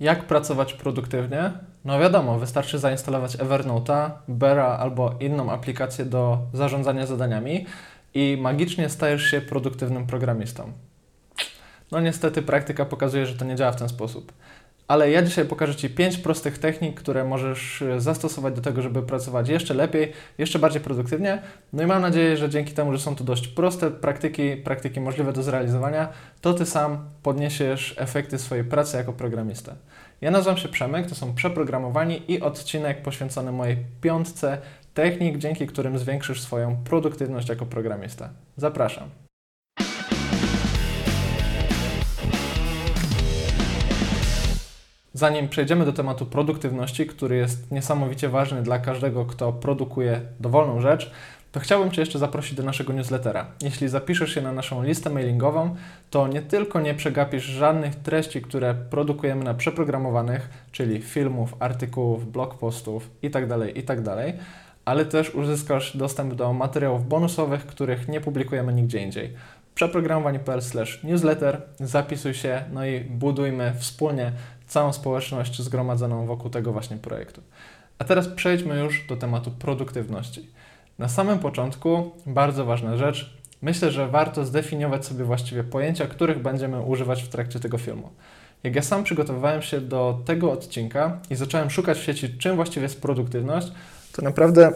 Jak pracować produktywnie? No wiadomo, wystarczy zainstalować Evernote'a, Bera albo inną aplikację do zarządzania zadaniami i magicznie stajesz się produktywnym programistą. No niestety praktyka pokazuje, że to nie działa w ten sposób. Ale ja dzisiaj pokażę Ci pięć prostych technik, które możesz e, zastosować do tego, żeby pracować jeszcze lepiej, jeszcze bardziej produktywnie. No i mam nadzieję, że dzięki temu, że są to dość proste praktyki, praktyki możliwe do zrealizowania, to Ty sam podniesiesz efekty swojej pracy jako programista. Ja nazywam się Przemek, to są Przeprogramowani i odcinek poświęcony mojej piątce technik, dzięki którym zwiększysz swoją produktywność jako programista. Zapraszam. Zanim przejdziemy do tematu produktywności, który jest niesamowicie ważny dla każdego, kto produkuje dowolną rzecz, to chciałbym Cię jeszcze zaprosić do naszego newslettera. Jeśli zapiszesz się na naszą listę mailingową, to nie tylko nie przegapisz żadnych treści, które produkujemy na przeprogramowanych, czyli filmów, artykułów, blog postów itd., tak itd., tak ale też uzyskasz dostęp do materiałów bonusowych, których nie publikujemy nigdzie indziej. przeprogramowanie.pl newsletter, zapisuj się, no i budujmy wspólnie całą społeczność zgromadzoną wokół tego właśnie projektu. A teraz przejdźmy już do tematu produktywności. Na samym początku bardzo ważna rzecz. Myślę, że warto zdefiniować sobie właściwie pojęcia, których będziemy używać w trakcie tego filmu. Jak ja sam przygotowywałem się do tego odcinka i zacząłem szukać w sieci, czym właściwie jest produktywność, to naprawdę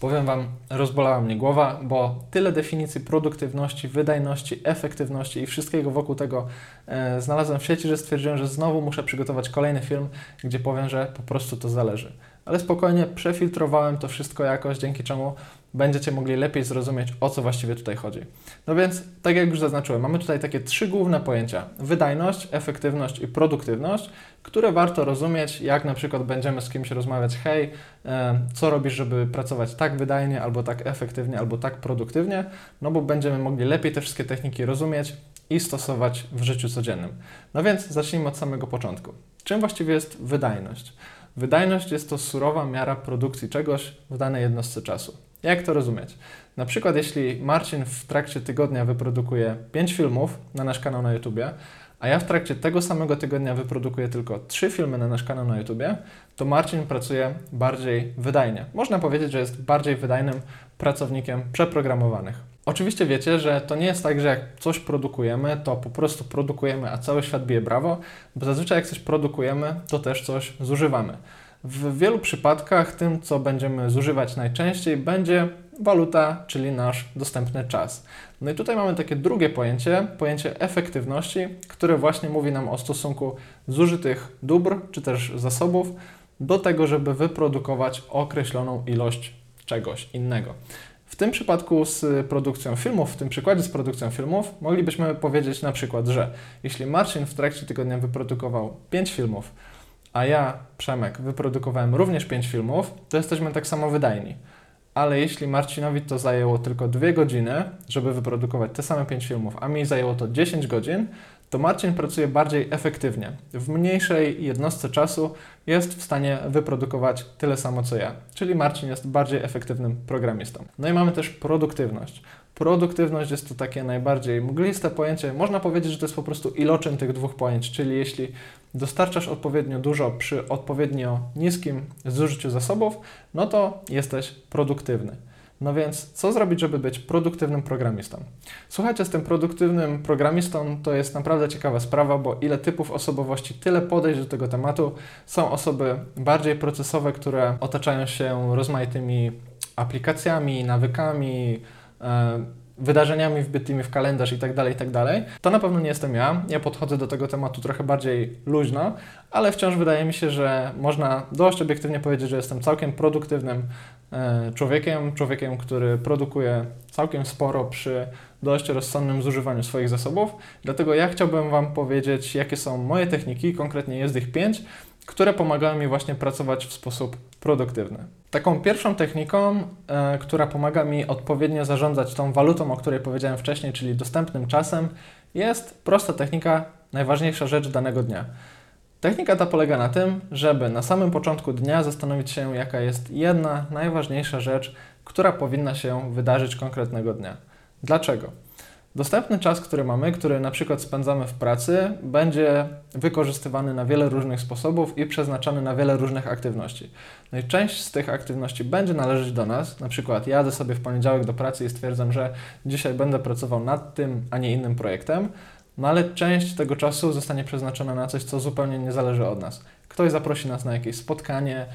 powiem Wam, rozbolała mnie głowa, bo tyle definicji produktywności, wydajności, efektywności i wszystkiego wokół tego e, znalazłem w sieci, że stwierdziłem, że znowu muszę przygotować kolejny film, gdzie powiem, że po prostu to zależy. Ale spokojnie przefiltrowałem to wszystko jakoś, dzięki czemu będziecie mogli lepiej zrozumieć, o co właściwie tutaj chodzi. No więc, tak jak już zaznaczyłem, mamy tutaj takie trzy główne pojęcia: wydajność, efektywność i produktywność, które warto rozumieć, jak na przykład będziemy z kimś rozmawiać, hej, co robisz, żeby pracować tak wydajnie, albo tak efektywnie, albo tak produktywnie, no bo będziemy mogli lepiej te wszystkie techniki rozumieć i stosować w życiu codziennym. No więc zacznijmy od samego początku. Czym właściwie jest wydajność? Wydajność jest to surowa miara produkcji czegoś w danej jednostce czasu. Jak to rozumieć? Na przykład, jeśli Marcin w trakcie tygodnia wyprodukuje 5 filmów na nasz kanał na YouTube, a ja w trakcie tego samego tygodnia wyprodukuję tylko 3 filmy na nasz kanał na YouTube, to Marcin pracuje bardziej wydajnie. Można powiedzieć, że jest bardziej wydajnym pracownikiem przeprogramowanych. Oczywiście wiecie, że to nie jest tak, że jak coś produkujemy, to po prostu produkujemy, a cały świat bije brawo, bo zazwyczaj jak coś produkujemy, to też coś zużywamy. W wielu przypadkach tym, co będziemy zużywać najczęściej, będzie waluta, czyli nasz dostępny czas. No i tutaj mamy takie drugie pojęcie, pojęcie efektywności, które właśnie mówi nam o stosunku zużytych dóbr czy też zasobów do tego, żeby wyprodukować określoną ilość czegoś innego. W tym przypadku z produkcją filmów, w tym przykładzie z produkcją filmów, moglibyśmy powiedzieć na przykład, że jeśli Marcin w trakcie tygodnia wyprodukował 5 filmów, a ja, Przemek, wyprodukowałem również 5 filmów, to jesteśmy tak samo wydajni. Ale jeśli Marcinowi to zajęło tylko 2 godziny, żeby wyprodukować te same 5 filmów, a mi zajęło to 10 godzin, to Marcin pracuje bardziej efektywnie. W mniejszej jednostce czasu jest w stanie wyprodukować tyle samo co ja. Czyli Marcin jest bardziej efektywnym programistą. No i mamy też produktywność. Produktywność jest to takie najbardziej mgliste pojęcie. Można powiedzieć, że to jest po prostu iloczyn tych dwóch pojęć, czyli jeśli dostarczasz odpowiednio dużo przy odpowiednio niskim zużyciu zasobów, no to jesteś produktywny. No więc, co zrobić, żeby być produktywnym programistą? Słuchajcie, z tym produktywnym programistą to jest naprawdę ciekawa sprawa, bo ile typów osobowości, tyle podejść do tego tematu. Są osoby bardziej procesowe, które otaczają się rozmaitymi aplikacjami, nawykami, e, wydarzeniami wbytymi w kalendarz i tak dalej, i tak dalej. To na pewno nie jestem ja. Ja podchodzę do tego tematu trochę bardziej luźno, ale wciąż wydaje mi się, że można dość obiektywnie powiedzieć, że jestem całkiem produktywnym e, człowiekiem, człowiekiem, który produkuje całkiem sporo przy dość rozsądnym zużywaniu swoich zasobów. Dlatego ja chciałbym Wam powiedzieć, jakie są moje techniki, konkretnie jest ich pięć, które pomagają mi właśnie pracować w sposób produktywny. Taką pierwszą techniką, e, która pomaga mi odpowiednio zarządzać tą walutą, o której powiedziałem wcześniej, czyli dostępnym czasem, jest prosta technika, najważniejsza rzecz danego dnia. Technika ta polega na tym, żeby na samym początku dnia zastanowić się, jaka jest jedna najważniejsza rzecz, która powinna się wydarzyć konkretnego dnia. Dlaczego? Dostępny czas, który mamy, który na przykład spędzamy w pracy, będzie wykorzystywany na wiele różnych sposobów i przeznaczany na wiele różnych aktywności. No i część z tych aktywności będzie należeć do nas. Na przykład jadę sobie w poniedziałek do pracy i stwierdzam, że dzisiaj będę pracował nad tym, a nie innym projektem. No ale część tego czasu zostanie przeznaczona na coś, co zupełnie nie zależy od nas. Ktoś zaprosi nas na jakieś spotkanie,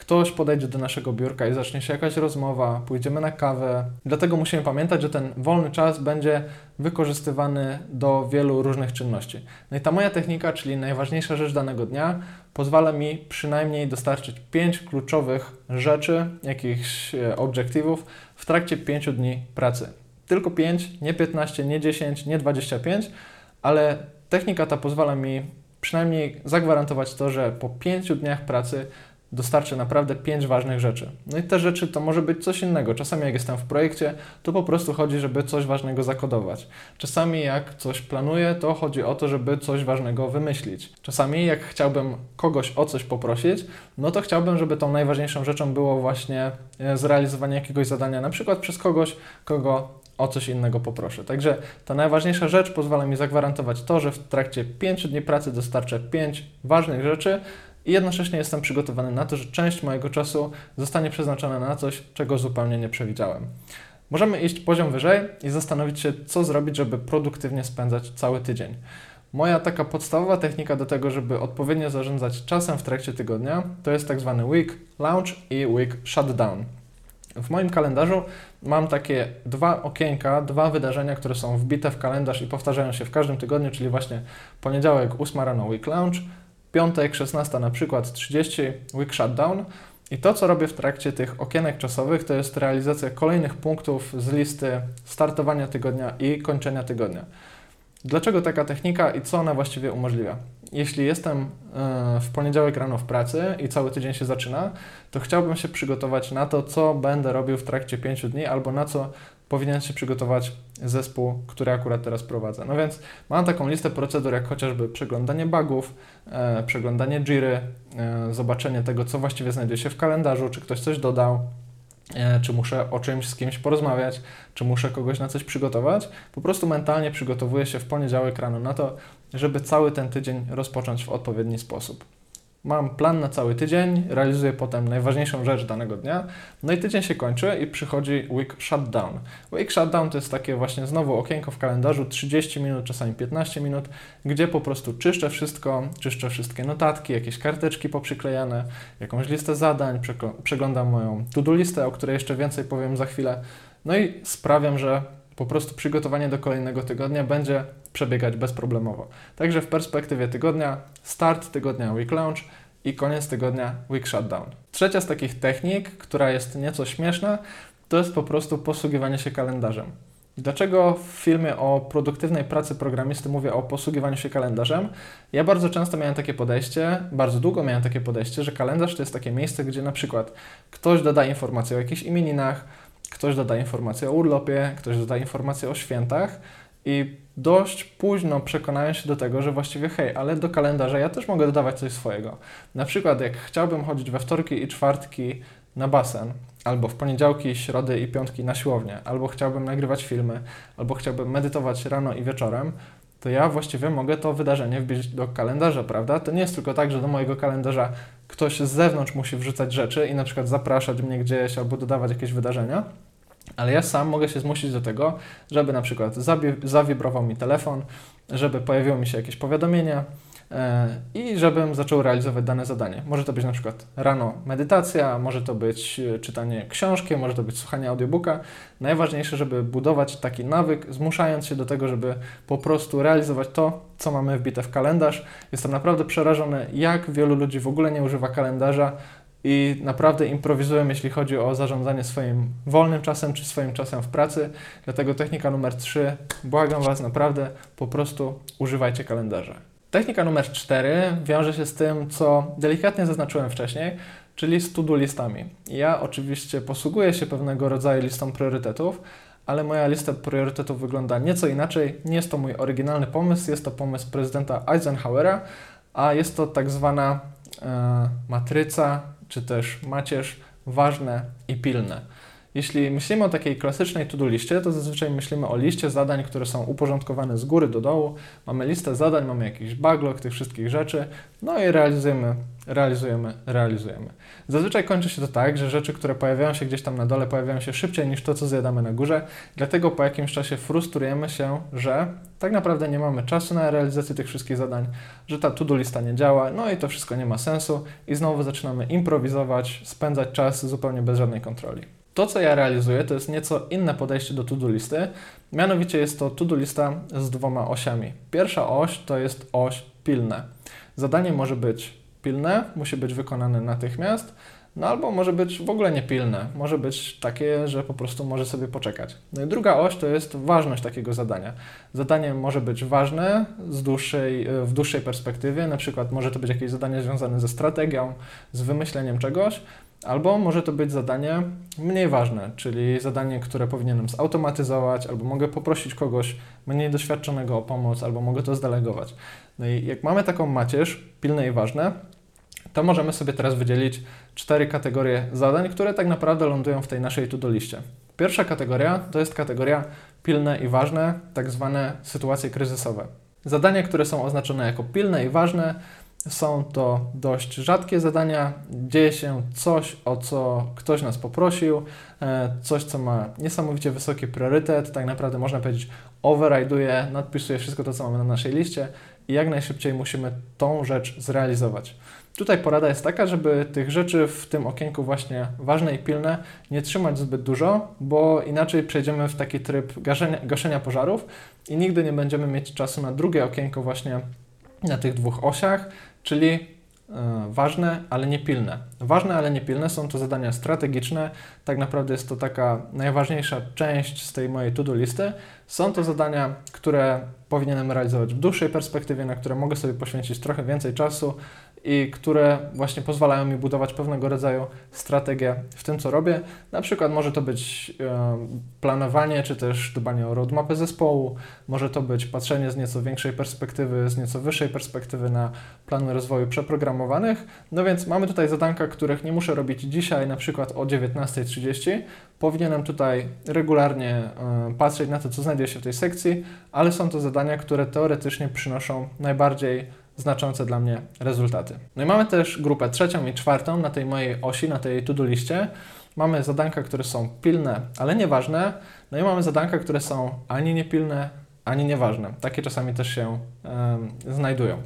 ktoś podejdzie do naszego biurka i zacznie się jakaś rozmowa, pójdziemy na kawę. Dlatego musimy pamiętać, że ten wolny czas będzie wykorzystywany do wielu różnych czynności. No i ta moja technika, czyli najważniejsza rzecz danego dnia, pozwala mi przynajmniej dostarczyć pięć kluczowych rzeczy, jakichś e, obiektywów w trakcie pięciu dni pracy. Tylko pięć, nie 15, nie 10, nie 25, ale technika ta pozwala mi przynajmniej zagwarantować to, że po pięciu dniach pracy dostarczy naprawdę pięć ważnych rzeczy. No i te rzeczy to może być coś innego. Czasami jak jestem w projekcie, to po prostu chodzi, żeby coś ważnego zakodować. Czasami jak coś planuję, to chodzi o to, żeby coś ważnego wymyślić. Czasami jak chciałbym kogoś o coś poprosić, no to chciałbym, żeby tą najważniejszą rzeczą było właśnie e, zrealizowanie jakiegoś zadania, na przykład przez kogoś, kogo o coś innego poproszę. Także ta najważniejsza rzecz pozwala mi zagwarantować to, że w trakcie 5 dni pracy dostarczę 5 ważnych rzeczy, i jednocześnie jestem przygotowany na to, że część mojego czasu zostanie przeznaczona na coś, czego zupełnie nie przewidziałem. Możemy iść poziom wyżej i zastanowić się, co zrobić, żeby produktywnie spędzać cały tydzień. Moja taka podstawowa technika do tego, żeby odpowiednio zarządzać czasem w trakcie tygodnia, to jest tak zwany week launch i week shutdown. W moim kalendarzu mam takie dwa okienka, dwa wydarzenia, które są wbite w kalendarz i powtarzają się w każdym tygodniu, czyli właśnie poniedziałek 8 rano week launch, piątek 16 na przykład 30 week shutdown. I to, co robię w trakcie tych okienek czasowych, to jest realizacja kolejnych punktów z listy startowania tygodnia i kończenia tygodnia. Dlaczego taka technika i co ona właściwie umożliwia? Jeśli jestem e, w poniedziałek rano w pracy i cały tydzień się zaczyna, to chciałbym się przygotować na to, co będę robił w trakcie pięciu dni albo na co powinien się przygotować zespół, który akurat teraz prowadzę. No więc mam taką listę procedur, jak chociażby przeglądanie bugów, e, przeglądanie Jiry, e, zobaczenie tego, co właściwie znajduje się w kalendarzu, czy ktoś coś dodał, czy muszę o czymś z kimś porozmawiać, czy muszę kogoś na coś przygotować. Po prostu mentalnie przygotowuję się w poniedziałek rano na to, żeby cały ten tydzień rozpocząć w odpowiedni sposób. Mam plan na cały tydzień, realizuję potem najważniejszą rzecz danego dnia, no i tydzień się kończy i przychodzi week shutdown. Week shutdown to jest takie właśnie znowu okienko w kalendarzu 30 minut, czasami 15 minut, gdzie po prostu czyszczę wszystko, czyszczę wszystkie notatki, jakieś karteczki poprzyklejane, jakąś listę zadań, przeglądam moją to-do listę, o której jeszcze więcej powiem za chwilę, no i sprawiam, że po prostu przygotowanie do kolejnego tygodnia będzie przebiegać bezproblemowo. Także w perspektywie tygodnia, start tygodnia week launch i koniec tygodnia week shutdown. Trzecia z takich technik, która jest nieco śmieszna, to jest po prostu posługiwanie się kalendarzem. Dlaczego w filmie o produktywnej pracy programisty mówię o posługiwaniu się kalendarzem? Ja bardzo często miałem takie podejście, bardzo długo miałem takie podejście, że kalendarz to jest takie miejsce, gdzie na przykład ktoś doda informację o jakichś imieninach, ktoś doda informację o urlopie, ktoś doda informację o świętach i dość późno przekonają się do tego, że właściwie hej, ale do kalendarza ja też mogę dodawać coś swojego. Na przykład jak chciałbym chodzić we wtorki i czwartki na basen, albo w poniedziałki, środy i piątki na siłownię, albo chciałbym nagrywać filmy, albo chciałbym medytować rano i wieczorem, to ja właściwie mogę to wydarzenie wbić do kalendarza, prawda? To nie jest tylko tak, że do mojego kalendarza ktoś z zewnątrz musi wrzucać rzeczy i na przykład zapraszać mnie gdzieś albo dodawać jakieś wydarzenia, ale ja sam mogę się zmusić do tego, żeby na przykład zawibrował mi telefon, żeby pojawiło mi się jakieś powiadomienie e, i żebym zaczął realizować dane zadanie. Może to być na przykład rano medytacja, może to być e, czytanie książki, może to być słuchanie audiobooka. Najważniejsze, żeby budować taki nawyk, zmuszając się do tego, żeby po prostu realizować to, co mamy wbite w kalendarz. Jestem naprawdę przerażony, jak wielu ludzi w ogóle nie używa kalendarza, i naprawdę improwizują, jeśli chodzi o zarządzanie swoim wolnym czasem czy swoim czasem w pracy. Dlatego technika numer 3, błagam Was naprawdę, po prostu używajcie kalendarza. Technika numer 4 wiąże się z tym, co delikatnie zaznaczyłem wcześniej, czyli z to-do listami. Ja oczywiście posługuję się pewnego rodzaju listą priorytetów, ale moja lista priorytetów wygląda nieco inaczej. Nie jest to mój oryginalny pomysł, jest to pomysł prezydenta Eisenhowera, a jest to tak zwana e, matryca czy też macierz ważne i pilne. Jeśli myślimy o takiej klasycznej to-do liście, to zazwyczaj myślimy o liście zadań, które są uporządkowane z góry do dołu. Mamy listę zadań, mamy jakiś backlog tych wszystkich rzeczy, no i realizujemy, realizujemy, realizujemy. Zazwyczaj kończy się to tak, że rzeczy, które pojawiają się gdzieś tam na dole, pojawiają się szybciej niż to, co zjadamy na górze, dlatego po jakimś czasie frustrujemy się, że tak naprawdę nie mamy czasu na realizację tych wszystkich zadań, że ta to-do lista nie działa, no i to wszystko nie ma sensu i znowu zaczynamy improwizować, spędzać czas zupełnie bez żadnej kontroli. To, co ja realizuję, to jest nieco inne podejście do to-do listy. Mianowicie jest to to-do lista z dwoma osiami. Pierwsza oś to jest oś pilne. Zadanie może być pilne, musi być wykonane natychmiast, no albo może być w ogóle niepilne, może być takie, że po prostu może sobie poczekać. No i druga oś to jest ważność takiego zadania. Zadanie może być ważne z dłuższej, w dłuższej perspektywie, na przykład może to być jakieś zadanie związane ze strategią, z wymyśleniem czegoś, Albo może to być zadanie mniej ważne, czyli zadanie, które powinienem zautomatyzować, albo mogę poprosić kogoś mniej doświadczonego o pomoc, albo mogę to zdelegować. No i jak mamy taką macierz, pilne i ważne, to możemy sobie teraz wydzielić cztery kategorie zadań, które tak naprawdę lądują w tej naszej to-do liście. Pierwsza kategoria to jest kategoria pilne i ważne, tak zwane sytuacje kryzysowe. Zadania, które są oznaczone jako pilne i ważne, są to dość rzadkie zadania. Dzieje się coś, o co ktoś nas poprosił, e, coś, co ma niesamowicie wysoki priorytet. Tak naprawdę można powiedzieć, override'uje, nadpisuje wszystko to, co mamy na naszej liście i jak najszybciej musimy tą rzecz zrealizować. Tutaj porada jest taka, żeby tych rzeczy w tym okienku właśnie ważne i pilne nie trzymać zbyt dużo, bo inaczej przejdziemy w taki tryb gaszenia, gaszenia pożarów i nigdy nie będziemy mieć czasu na drugie okienko właśnie na tych dwóch osiach, czyli e, ważne, ale nie pilne. Ważne, ale nie pilne są to zadania strategiczne. Tak naprawdę jest to taka najważniejsza część z tej mojej to-do listy. Są to zadania, które powinienem realizować w dłuższej perspektywie, na które mogę sobie poświęcić trochę więcej czasu i które właśnie pozwalają mi budować pewnego rodzaju strategię w tym, co robię. Na przykład może to być e, planowanie, czy też dbanie o roadmapę zespołu, może to być patrzenie z nieco większej perspektywy, z nieco wyższej perspektywy na plany rozwoju przeprogramowanych. No więc mamy tutaj zadanka, których nie muszę robić dzisiaj, na przykład o 19.30. Powinienem tutaj regularnie e, patrzeć na to, co znajduje się w tej sekcji, ale są to zadania, które teoretycznie przynoszą najbardziej znaczące dla mnie rezultaty. No i mamy też grupę trzecią i czwartą na tej mojej osi, na tej to-do liście. Mamy zadanka, które są pilne, ale nieważne. No i mamy zadanka, które są ani niepilne, ani nieważne. Takie czasami też się um, znajdują.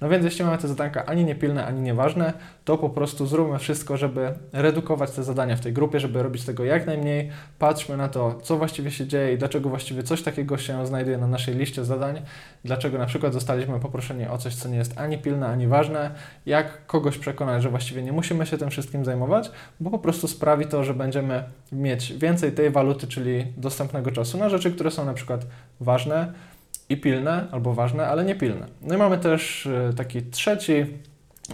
No więc jeśli mamy te zadania ani niepilne, ani nieważne, to po prostu zróbmy wszystko, żeby redukować te zadania w tej grupie, żeby robić tego jak najmniej. Patrzmy na to, co właściwie się dzieje i dlaczego właściwie coś takiego się znajduje na naszej liście zadań, dlaczego na przykład zostaliśmy poproszeni o coś, co nie jest ani pilne, ani ważne, jak kogoś przekonać, że właściwie nie musimy się tym wszystkim zajmować, bo po prostu sprawi to, że będziemy mieć więcej tej waluty, czyli dostępnego czasu na rzeczy, które są na przykład ważne i pilne, albo ważne, ale nie pilne. No i mamy też e, taki trzeci,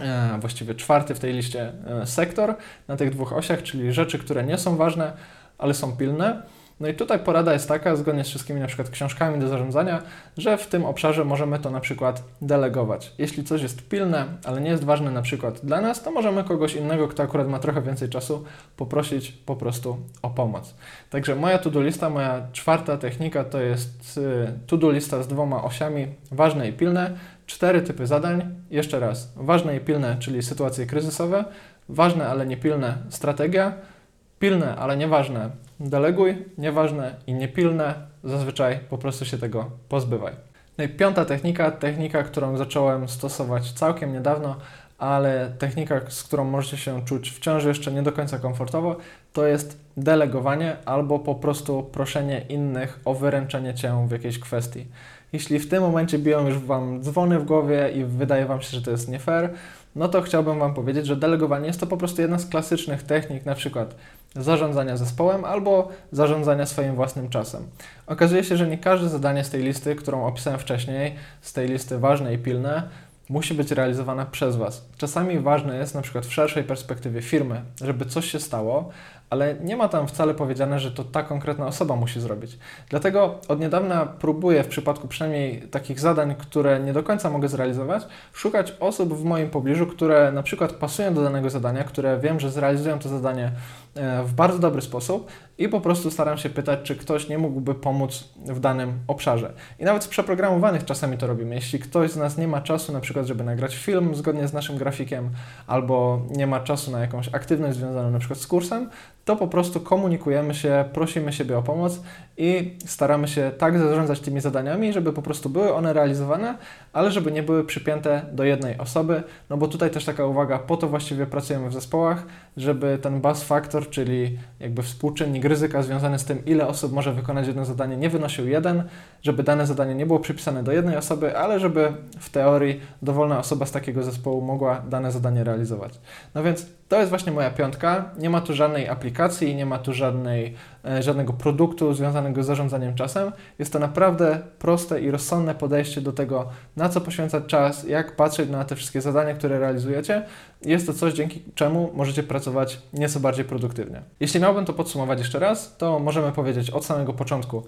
e, właściwie czwarty w tej liście e, sektor na tych dwóch osiach, czyli rzeczy, które nie są ważne, ale są pilne. No i tutaj porada jest taka, zgodnie z wszystkimi na przykład książkami do zarządzania, że w tym obszarze możemy to na przykład delegować. Jeśli coś jest pilne, ale nie jest ważne na przykład dla nas, to możemy kogoś innego, kto akurat ma trochę więcej czasu, poprosić po prostu o pomoc. Także moja to-do lista, moja czwarta technika to jest y, to-do lista z dwoma osiami, ważne i pilne, cztery typy zadań. Jeszcze raz, ważne i pilne, czyli sytuacje kryzysowe, ważne, ale nie pilne, strategia, pilne, ale nieważne, deleguj, nieważne i niepilne, zazwyczaj po prostu się tego pozbywaj. No i piąta technika, technika, którą zacząłem stosować całkiem niedawno, ale technika, z którą możecie się czuć wciąż jeszcze nie do końca komfortowo, to jest delegowanie albo po prostu proszenie innych o wyręczenie Cię w jakiejś kwestii. Jeśli w tym momencie biją już Wam dzwony w głowie i wydaje Wam się, że to jest nie fair, no to chciałbym Wam powiedzieć, że delegowanie jest to po prostu jedna z klasycznych technik, na przykład zarządzania zespołem albo zarządzania swoim własnym czasem. Okazuje się, że nie każde zadanie z tej listy, którą opisałem wcześniej, z tej listy ważne i pilne, musi być realizowane przez Was. Czasami ważne jest, na przykład w szerszej perspektywie firmy, żeby coś się stało, ale nie ma tam wcale powiedziane, że to ta konkretna osoba musi zrobić. Dlatego od niedawna próbuję w przypadku przynajmniej takich zadań, które nie do końca mogę zrealizować, szukać osób w moim pobliżu, które na przykład pasują do danego zadania, które wiem, że zrealizują to zadanie e, w bardzo dobry sposób i po prostu staram się pytać, czy ktoś nie mógłby pomóc w danym obszarze. I nawet z przeprogramowanych czasami to robimy. Jeśli ktoś z nas nie ma czasu na przykład, żeby nagrać film zgodnie z naszym grafikiem, albo nie ma czasu na jakąś aktywność związaną na przykład z kursem, to po prostu komunikujemy się, prosimy siebie o pomoc i staramy się tak zarządzać tymi zadaniami, żeby po prostu były one realizowane, ale żeby nie były przypięte do jednej osoby, no bo tutaj też taka uwaga, po to właściwie pracujemy w zespołach, żeby ten buzz factor, czyli jakby współczynnik ryzyka związany z tym, ile osób może wykonać jedno zadanie, nie wynosił jeden, żeby dane zadanie nie było przypisane do jednej osoby, ale żeby w teorii dowolna osoba z takiego zespołu mogła dane zadanie realizować. No więc to jest właśnie moja piątka. Nie ma tu żadnej aplikacji, nie ma tu żadnej, e, żadnego produktu związanego z zarządzaniem czasem. Jest to naprawdę proste i rozsądne podejście do tego, na co poświęcać czas, jak patrzeć na te wszystkie zadania, które realizujecie. Jest to coś, dzięki czemu możecie pracować nieco bardziej produktywnie. Jeśli miałbym to podsumować jeszcze raz, to możemy powiedzieć od samego początku.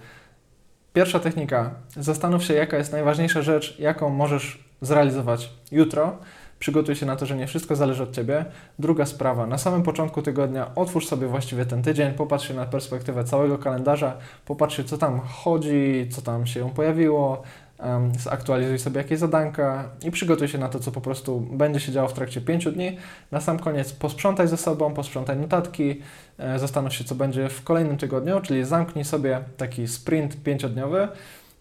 Pierwsza technika. Zastanów się, jaka jest najważniejsza rzecz, jaką możesz zrealizować jutro przygotuj się na to, że nie wszystko zależy od Ciebie. Druga sprawa, na samym początku tygodnia otwórz sobie właściwie ten tydzień, popatrz się na perspektywę całego kalendarza, popatrz się, co tam chodzi, co tam się pojawiło, um, zaktualizuj sobie jakieś zadanka i przygotuj się na to, co po prostu będzie się działo w trakcie pięciu dni. Na sam koniec posprzątaj ze sobą, posprzątaj notatki, e, zastanów się, co będzie w kolejnym tygodniu, czyli zamknij sobie taki sprint pięciodniowy.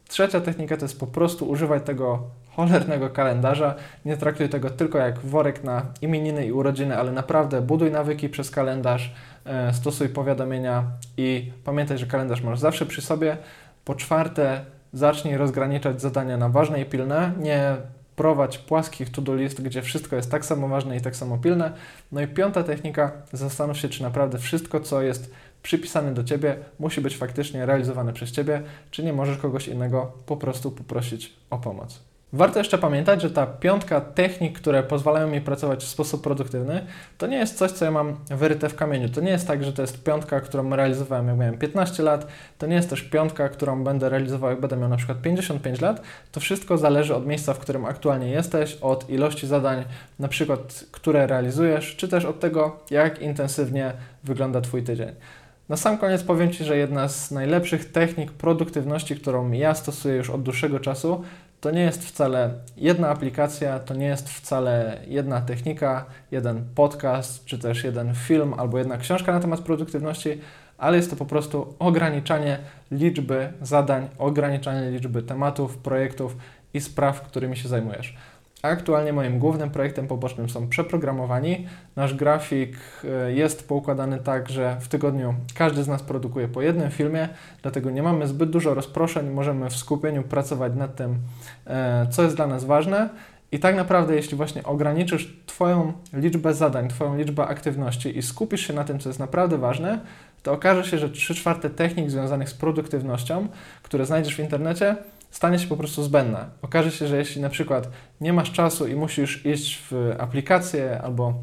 Trzecia technika to jest po prostu używać tego cholernego kalendarza. Nie traktuj tego tylko jak worek na imieniny i urodziny, ale naprawdę buduj nawyki przez kalendarz, e, stosuj powiadomienia i pamiętaj, że kalendarz masz zawsze przy sobie. Po czwarte, zacznij rozgraniczać zadania na ważne i pilne. Nie prowadź płaskich to-do list, gdzie wszystko jest tak samo ważne i tak samo pilne. No i piąta technika, zastanów się, czy naprawdę wszystko, co jest przypisane do Ciebie, musi być faktycznie realizowane przez Ciebie, czy nie możesz kogoś innego po prostu poprosić o pomoc. Warto jeszcze pamiętać, że ta piątka technik, które pozwalają mi pracować w sposób produktywny, to nie jest coś, co ja mam wyryte w kamieniu. To nie jest tak, że to jest piątka, którą realizowałem jak miałem 15 lat, to nie jest też piątka, którą będę realizował jak będę miał na przykład 55 lat. To wszystko zależy od miejsca, w którym aktualnie jesteś, od ilości zadań, na przykład, które realizujesz, czy też od tego, jak intensywnie wygląda Twój tydzień. Na sam koniec powiem Ci, że jedna z najlepszych technik produktywności, którą ja stosuję już od dłuższego czasu, to nie jest wcale jedna aplikacja, to nie jest wcale jedna technika, jeden podcast, czy też jeden film albo jedna książka na temat produktywności, ale jest to po prostu ograniczanie liczby zadań, ograniczanie liczby tematów, projektów i spraw, którymi się zajmujesz. Aktualnie moim głównym projektem pobocznym są przeprogramowani. Nasz grafik e, jest poukładany tak, że w tygodniu każdy z nas produkuje po jednym filmie, dlatego nie mamy zbyt dużo rozproszeń, możemy w skupieniu pracować nad tym, e, co jest dla nas ważne. I tak naprawdę, jeśli właśnie ograniczysz Twoją liczbę zadań, Twoją liczbę aktywności i skupisz się na tym, co jest naprawdę ważne, to okaże się, że 3 czwarte technik związanych z produktywnością, które znajdziesz w internecie, stanie się po prostu zbędna. Okaże się, że jeśli na przykład nie masz czasu i musisz iść w aplikację albo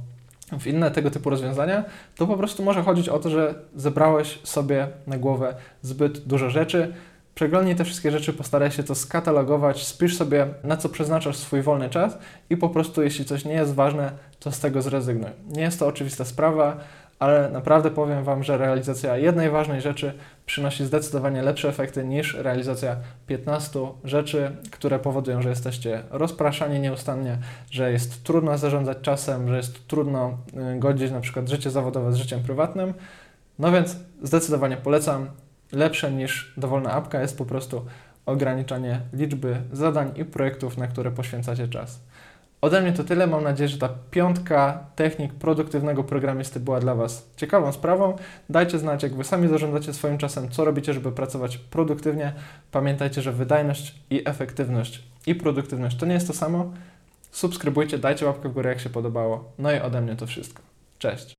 w inne tego typu rozwiązania, to po prostu może chodzić o to, że zebrałeś sobie na głowę zbyt dużo rzeczy. Przeglądnij te wszystkie rzeczy, postaraj się to skatalogować, spisz sobie na co przeznaczasz swój wolny czas i po prostu jeśli coś nie jest ważne, to z tego zrezygnuj. Nie jest to oczywista sprawa, ale naprawdę powiem Wam, że realizacja jednej ważnej rzeczy przynosi zdecydowanie lepsze efekty niż realizacja 15 rzeczy, które powodują, że jesteście rozpraszani nieustannie, że jest trudno zarządzać czasem, że jest trudno y, godzić na przykład życie zawodowe z życiem prywatnym. No więc zdecydowanie polecam. Lepsze niż dowolna apka jest po prostu ograniczanie liczby zadań i projektów, na które poświęcacie czas. Ode mnie to tyle. Mam nadzieję, że ta piątka technik produktywnego programisty była dla Was ciekawą sprawą. Dajcie znać, jak Wy sami zarządzacie swoim czasem, co robicie, żeby pracować produktywnie. Pamiętajcie, że wydajność i efektywność i produktywność to nie jest to samo. Subskrybujcie, dajcie łapkę w górę, jak się podobało. No i ode mnie to wszystko. Cześć.